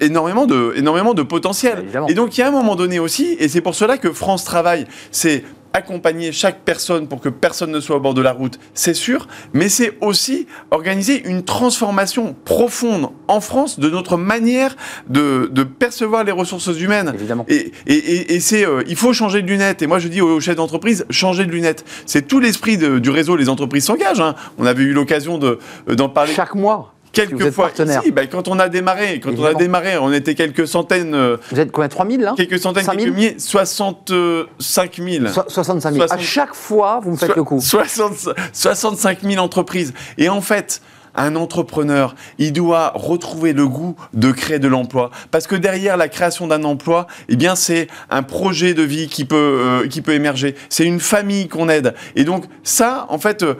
énormément de, énormément de potentiel. Et donc, il y a un moment donné aussi, et c'est pour cela que France Travail, c'est accompagner chaque personne pour que personne ne soit au bord de la route, c'est sûr, mais c'est aussi organiser une transformation profonde en France de notre manière de, percevoir les ressources humaines. Évidemment. Et, et, et, c'est, euh, il faut changer de lunettes. Et moi, je dis aux, chefs d'entreprise, changer de lunettes. C'est tout l'esprit du réseau Les entreprises s'engagent. Hein. On avait eu l'occasion de, d'en parler. Chaque mois quelques fois ici, ben, quand on a démarré, quand on a démarré, on était quelques centaines. Euh, vous êtes combien 3000 là? Quelques centaines, quelques milliers, 65 000. 65 000. À chaque fois, vous me faites le coup. 65 000 entreprises. Et en fait, un entrepreneur, il doit retrouver le goût de créer de l'emploi. Parce que derrière la création d'un emploi, eh bien, c'est un projet de vie qui peut, euh, qui peut émerger. C'est une famille qu'on aide. Et donc, ça, en fait, euh,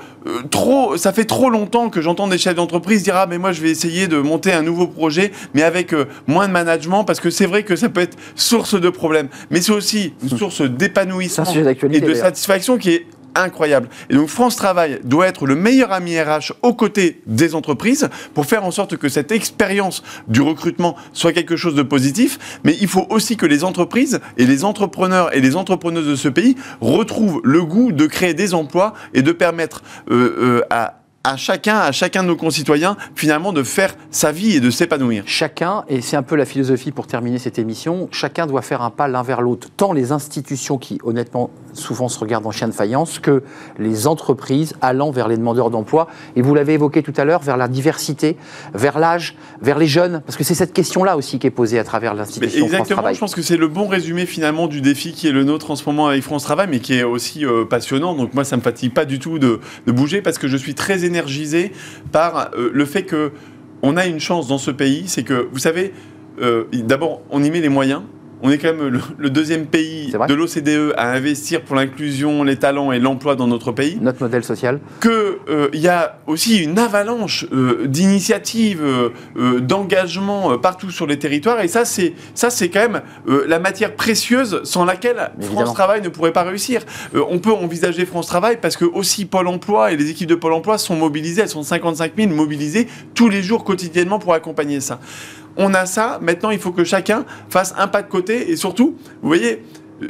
trop, ça fait trop longtemps que j'entends des chefs d'entreprise dire, ah, mais moi, je vais essayer de monter un nouveau projet, mais avec euh, moins de management, parce que c'est vrai que ça peut être source de problèmes. Mais c'est aussi une source d'épanouissement et de satisfaction qui est incroyable. Et donc France Travail doit être le meilleur ami RH aux côtés des entreprises pour faire en sorte que cette expérience du recrutement soit quelque chose de positif. Mais il faut aussi que les entreprises et les entrepreneurs et les entrepreneuses de ce pays retrouvent le goût de créer des emplois et de permettre euh, euh, à à chacun, à chacun de nos concitoyens, finalement, de faire sa vie et de s'épanouir. Chacun, et c'est un peu la philosophie pour terminer cette émission, chacun doit faire un pas l'un vers l'autre. Tant les institutions qui, honnêtement, souvent se regardent en chien de faïence, que les entreprises allant vers les demandeurs d'emploi. Et vous l'avez évoqué tout à l'heure, vers la diversité, vers l'âge, vers les jeunes, parce que c'est cette question-là aussi qui est posée à travers l'institution France Travail. je pense que c'est le bon résumé finalement du défi qui est le nôtre en ce moment avec France Travail, mais qui est aussi euh, passionnant. Donc moi, ça me fatigue pas du tout de, de bouger parce que je suis très énergisé par euh, le fait que on a une chance dans ce pays, c'est que, vous savez, euh, d'abord, on y met les moyens, on est quand même le, deuxième pays de l'OCDE à investir pour l'inclusion, les talents et l'emploi dans notre pays. Notre modèle social. Qu'il euh, y a aussi une avalanche euh, d'initiatives, euh, d'engagement partout sur les territoires. Et ça, c'est ça, c'est quand même la matière précieuse sans laquelle France Travail ne pourrait pas réussir. on peut envisager France Travail parce que aussi Pôle Emploi et les équipes de Pôle Emploi sont mobilisées. Elles sont 55 000 mobilisées tous les jours, quotidiennement pour accompagner ça on a ça, maintenant il faut que chacun fasse un pas de côté et surtout, vous voyez,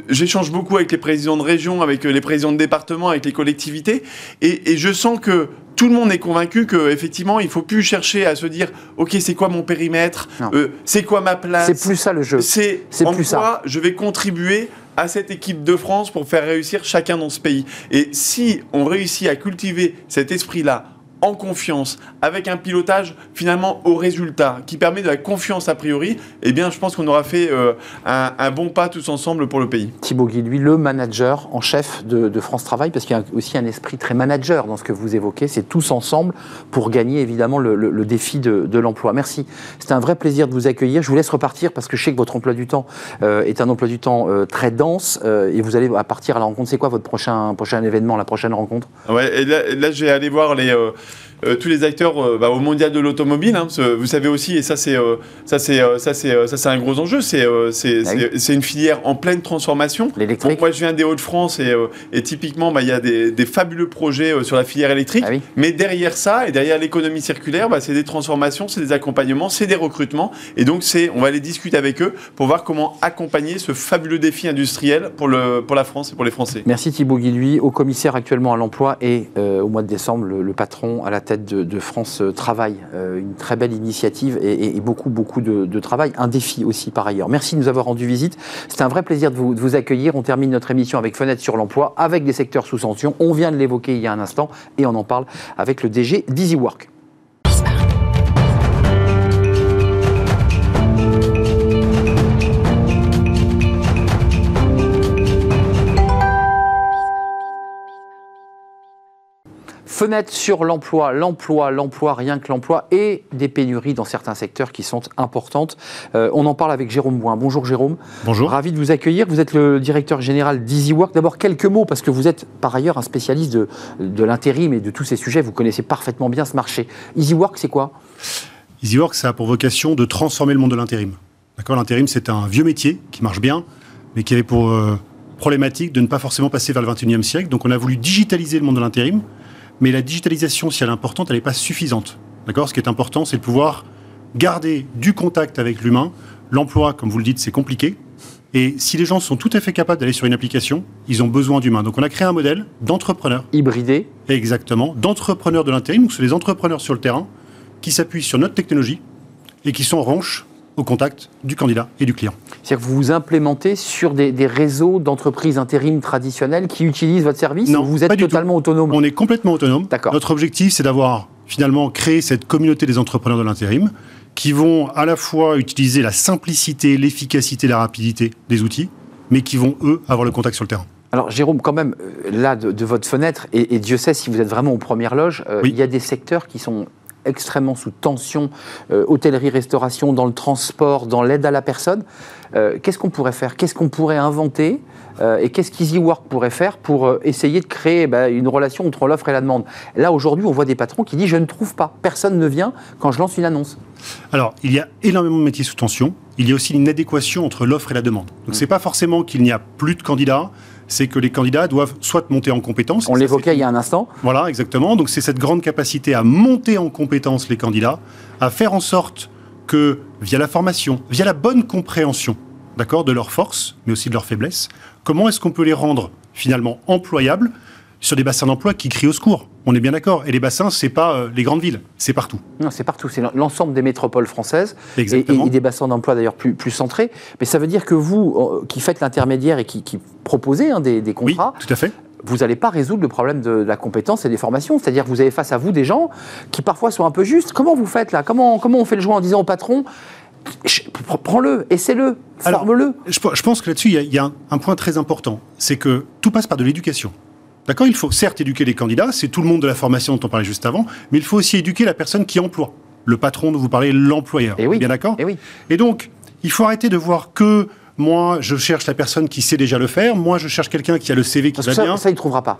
j'échange beaucoup avec les présidents de région, avec les présidents de département, avec les collectivités, et, je sens que tout le monde est convaincu qu'effectivement, il faut plus chercher à se dire, OK, c'est quoi mon périmètre euh, C'est quoi ma place? C'est plus ça le jeu. C'est en plus quoi ça. je vais contribuer à cette équipe de France pour faire réussir chacun dans ce pays. Et si on réussit à cultiver cet esprit-là en confiance, avec un pilotage finalement au résultat, qui permet de la confiance a priori, eh bien je pense qu'on aura fait euh, un, bon pas tous ensemble pour le pays. Thibaut Guy, lui, le manager en chef de, France Travail, parce qu'il y a aussi un esprit très manager dans ce que vous évoquez, c'est tous ensemble pour gagner évidemment le, défi de, l'emploi. Merci, c'était un vrai plaisir de vous accueillir. Je vous laisse repartir parce que je sais que votre emploi du temps euh, est un emploi du temps euh, très dense et vous allez partir à la rencontre. C'est quoi votre prochain, prochain événement, la prochaine rencontre? Ouais, et là, là je vais aller voir les tous les acteurs euh, bah, au mondial de l'automobile. Hein, vous savez aussi, et ça c'est euh, ça c'est ça c'est ça c'est un gros enjeu. C'est c'est ah une filière en pleine transformation. L'électrique. moi je viens des Hauts-de-France et, et typiquement bah, il y a des, des, fabuleux projets sur la filière électrique. Ah Mais derrière ça et derrière l'économie circulaire, bah, c'est des transformations, c'est des accompagnements, c'est des recrutements. Et donc c'est on va aller discuter avec eux pour voir comment accompagner ce fabuleux défi industriel pour le pour la France et pour les Français. Merci Thibaut Guilhuy, au commissaire actuellement à l'emploi et au mois de décembre le, le patron à la tête de, France Travail. Euh, une très belle initiative et, beaucoup, beaucoup de, travail. Un défi aussi par ailleurs. Merci de nous avoir rendu visite. C'était un vrai plaisir de vous, de vous, accueillir. On termine notre émission avec Fenêtre sur l'emploi, avec des secteurs sous tension. On vient de l'évoquer il y a un instant et on en parle avec le DG d'EasyWork. Fenêtre sur l'emploi, l'emploi, l'emploi, rien que l'emploi, et des pénuries dans certains secteurs qui sont importantes. Euh, on en parle avec Jérôme Bouin. Bonjour Jérôme. Bonjour. Ravi de vous accueillir. Vous êtes le directeur général d'EasyWork. D'abord, quelques mots, parce que vous êtes par ailleurs un spécialiste de, de l'intérim et de tous ces sujets. Vous connaissez parfaitement bien ce marché. EasyWork, c'est quoi? EasyWork, ça a pour vocation de transformer le monde de l'intérim. D'accord? L'intérim, c'est un vieux métier qui marche bien, mais qui avait pour euh, problématique de ne pas forcément passer vers le 21e siècle. Donc on a voulu digitaliser le monde de l'intérim mais la digitalisation, si elle est importante, elle n'est pas suffisante. D'accord? Ce qui est important, c'est de pouvoir garder du contact avec l'humain. L'emploi, comme vous le dites, c'est compliqué. Et si les gens sont tout à fait capables d'aller sur une application, ils ont besoin d'humains. Donc on a créé un modèle d'entrepreneurs. Hybridé. Exactement. D'entrepreneurs de l'intérim. Donc c'est les entrepreneurs sur le terrain qui s'appuient sur notre technologie et qui sont en revanche au contact du candidat et du client. C'est-à-dire que vous vous implémentez sur des, réseaux d'entreprises intérim traditionnelles qui utilisent votre service Non, vous êtes totalement autonome? On est complètement autonome. D'accord. Notre objectif, c'est d'avoir finalement créé cette communauté des entrepreneurs de l'intérim qui vont à la fois utiliser la simplicité, l'efficacité, la rapidité des outils, mais qui vont, eux, avoir le contact sur le terrain. Alors Jérôme, quand même, euh, là, de, votre fenêtre, et, Dieu sait si vous êtes vraiment aux premières loges, euh, il y a des secteurs qui sont extrêmement sous tension, euh, hôtellerie, restauration, dans le transport, dans l'aide à la personne. Euh, qu'est-ce qu'on pourrait faire? Qu'est-ce qu'on pourrait inventer? Euh, Et qu'est-ce qu'EasyWork pourrait faire pour essayer de créer bah, une relation entre l'offre et la demande? Là, aujourd'hui, on voit des patrons qui disent Je ne trouve pas, personne ne vient quand je lance une annonce. Alors, il y a énormément de métiers sous tension. Il y a aussi une adéquation entre l'offre et la demande. Donc, mmh. ce n'est pas forcément qu'il n'y a plus de candidats c'est que les candidats doivent soit monter en compétences. On l'évoquait il y a un instant. Voilà, exactement. Donc c'est cette grande capacité à monter en compétences les candidats, à faire en sorte que via la formation, via la bonne compréhension, d'accord, de leurs forces, mais aussi de leurs faiblesses, comment est-ce qu'on peut les rendre finalement employables sur des bassins d'emploi qui crient au secours. On est bien d'accord. Et les bassins, c'est pas euh, les grandes villes, c'est partout. Non, c'est partout. C'est l'ensemble des métropoles françaises et, des bassins d'emploi d'ailleurs plus, plus centrés. Mais ça veut dire que vous, euh, qui faites l'intermédiaire et qui, proposez hein, des, contrats, oui, tout à fait. Vous n'allez pas résoudre le problème de, la compétence et des formations. C'est-à-dire que vous avez face à vous des gens qui parfois sont un peu justes. Comment vous faites là? Comment, comment on fait le joint en disant au patron Prends-le, essaie-le, forme-le? Je, pense que là-dessus, il y a, un, un point très important. C'est que tout passe par de l'éducation. D'accord Il faut certes éduquer les candidats, c'est tout le monde de la formation dont on parlait juste avant, mais il faut aussi éduquer la personne qui emploie. Le patron dont vous parlez, l'employeur. Et eh oui. Bien d'accord Et eh oui. Et donc, il faut arrêter de voir que moi, je cherche la personne qui sait déjà le faire, moi, je cherche quelqu'un qui a le CV qui Parce va ça, bien. Ça, il ne trouvera pas.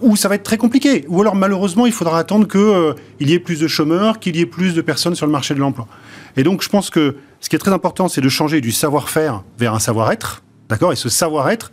Ou ça va être très compliqué. Ou alors, malheureusement, il faudra attendre qu'il euh, y ait plus de chômeurs, qu'il y ait plus de personnes sur le marché de l'emploi. Et donc, je pense que ce qui est très important, c'est de changer du savoir-faire vers un savoir-être. D'accord Et ce savoir-être,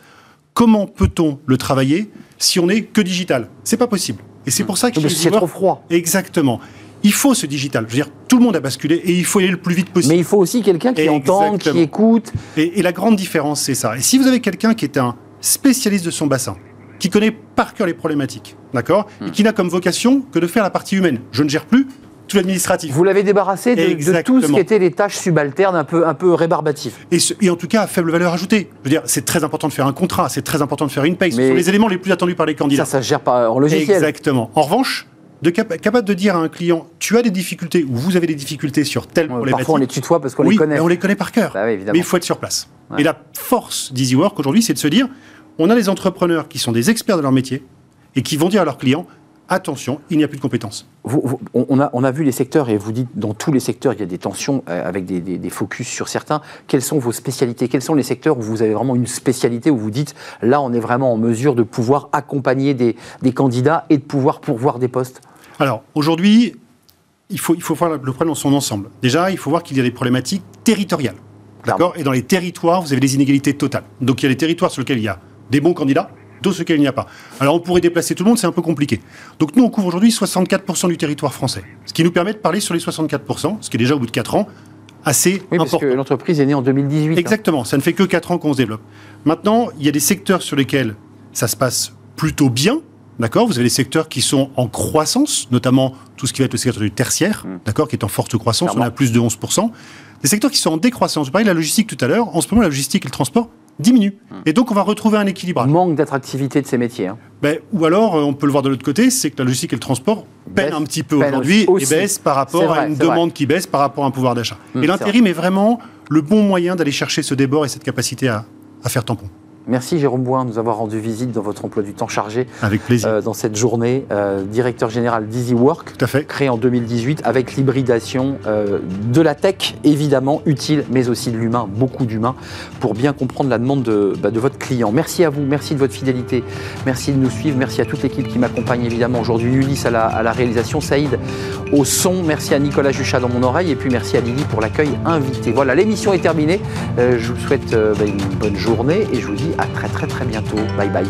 comment peut-on le travailler si on n'est que digital. C'est pas possible. Et c'est pour ça que c'est trop froid. Exactement. Il faut ce digital. Je veux dire, tout le monde a basculé et il faut y aller le plus vite possible. Mais il faut aussi quelqu'un qui entende, qui écoute. Et, la grande différence, c'est ça. Et si vous avez quelqu'un qui est un spécialiste de son bassin, qui connaît par cœur les problématiques, d'accord? Hmm. Et qui n'a comme vocation que de faire la partie humaine. Je ne gère plus tout l'administratif. Vous l'avez débarrassé de, de tout ce qui était les tâches subalternes un peu, un peu rébarbatives. Et, ce- et en tout cas, à faible valeur ajoutée. Je veux dire, c'est très important de faire un contrat, c'est très important de faire une paye. Ce sont les éléments les plus attendus par les candidats. Ça, ça se gère pas en logiciel. Exactement. En revanche, de cap- capable de dire à un client, tu as des difficultés ou vous avez des difficultés sur telle Ouais, problématique. Parfois, on les tutoie parce qu'on oui, les connaît. mais on les connaît par cœur. Bah oui, mais il faut être sur place. Ouais. Et la force d'EasyWork aujourd'hui, c'est de se dire, on a des entrepreneurs qui sont des experts de leur métier et qui vont dire à leurs clients, attention, il n'y a plus de compétences. Vous- vous- on, a, on a vu les secteurs et vous dites dans tous les secteurs il y a des tensions euh, avec des, des- des focus sur certains. Quelles sont vos spécialités? Quels sont les secteurs où vous avez vraiment une spécialité où vous dites là on est vraiment en mesure de pouvoir accompagner des, des candidats et de pouvoir pourvoir des postes? Alors, aujourd'hui, il faut, il faut voir le problème dans son ensemble. Déjà, il faut voir qu'il y a des problématiques territoriales. D'accord? Et dans les territoires, vous avez des inégalités totales. Donc, il y a des territoires sur lesquels il y a des bons candidats, d'autres sur lesquels il n'y a pas. Alors, on pourrait déplacer tout le monde, c'est un peu compliqué. Donc, nous, on couvre aujourd'hui 64% du territoire français. Ce qui nous permet de parler sur les 64%, ce qui est déjà au bout de 4 ans assez Oui, parce important. que l'entreprise est née en 2018. hein. Exactement, ça ne fait que 4 ans qu'on se développe. Maintenant, il y a des secteurs sur lesquels ça se passe plutôt bien. D'accord? Vous avez des secteurs qui sont en croissance, notamment tout ce qui va être le secteur du tertiaire, d'accord, qui est en forte croissance, Clairement. on a plus de 11%. Des secteurs qui sont en décroissance. Je parlais de la logistique tout à l'heure. En ce moment, la logistique et le transport diminuent. Et donc, on va retrouver un équilibrage. Manque d'attractivité de ces métiers. hein. Ben, ou alors, euh, on peut le voir de l'autre côté, c'est que la logistique et le transport peinent un petit peu aujourd'hui et baissent par rapport vrai, à une vrai. demande qui baisse par rapport à un pouvoir d'achat. Hum, et l'intérim est vraiment le bon moyen d'aller chercher ce débord et cette capacité à, à faire tampon. Merci Jérôme Bouin de nous avoir rendu visite dans votre emploi du temps chargé Avec plaisir. euh, dans cette journée. Euh, directeur général d'EasyWork. Tout à fait. créé en 2018 avec l'hybridation euh, de la tech, évidemment utile, mais aussi de l'humain, beaucoup d'humain, pour bien comprendre la demande de, bah, de votre client. Merci à vous, merci de votre fidélité, merci de nous suivre, merci à toute l'équipe qui m'accompagne évidemment aujourd'hui, Ulysse à la, à la réalisation, Saïd au son, merci à Nicolas Juchat dans mon oreille, et puis merci à Lily pour l'accueil invité. Voilà, l'émission est terminée, je vous souhaite bah, une bonne journée et je vous dis à très très très bientôt. Bye bye.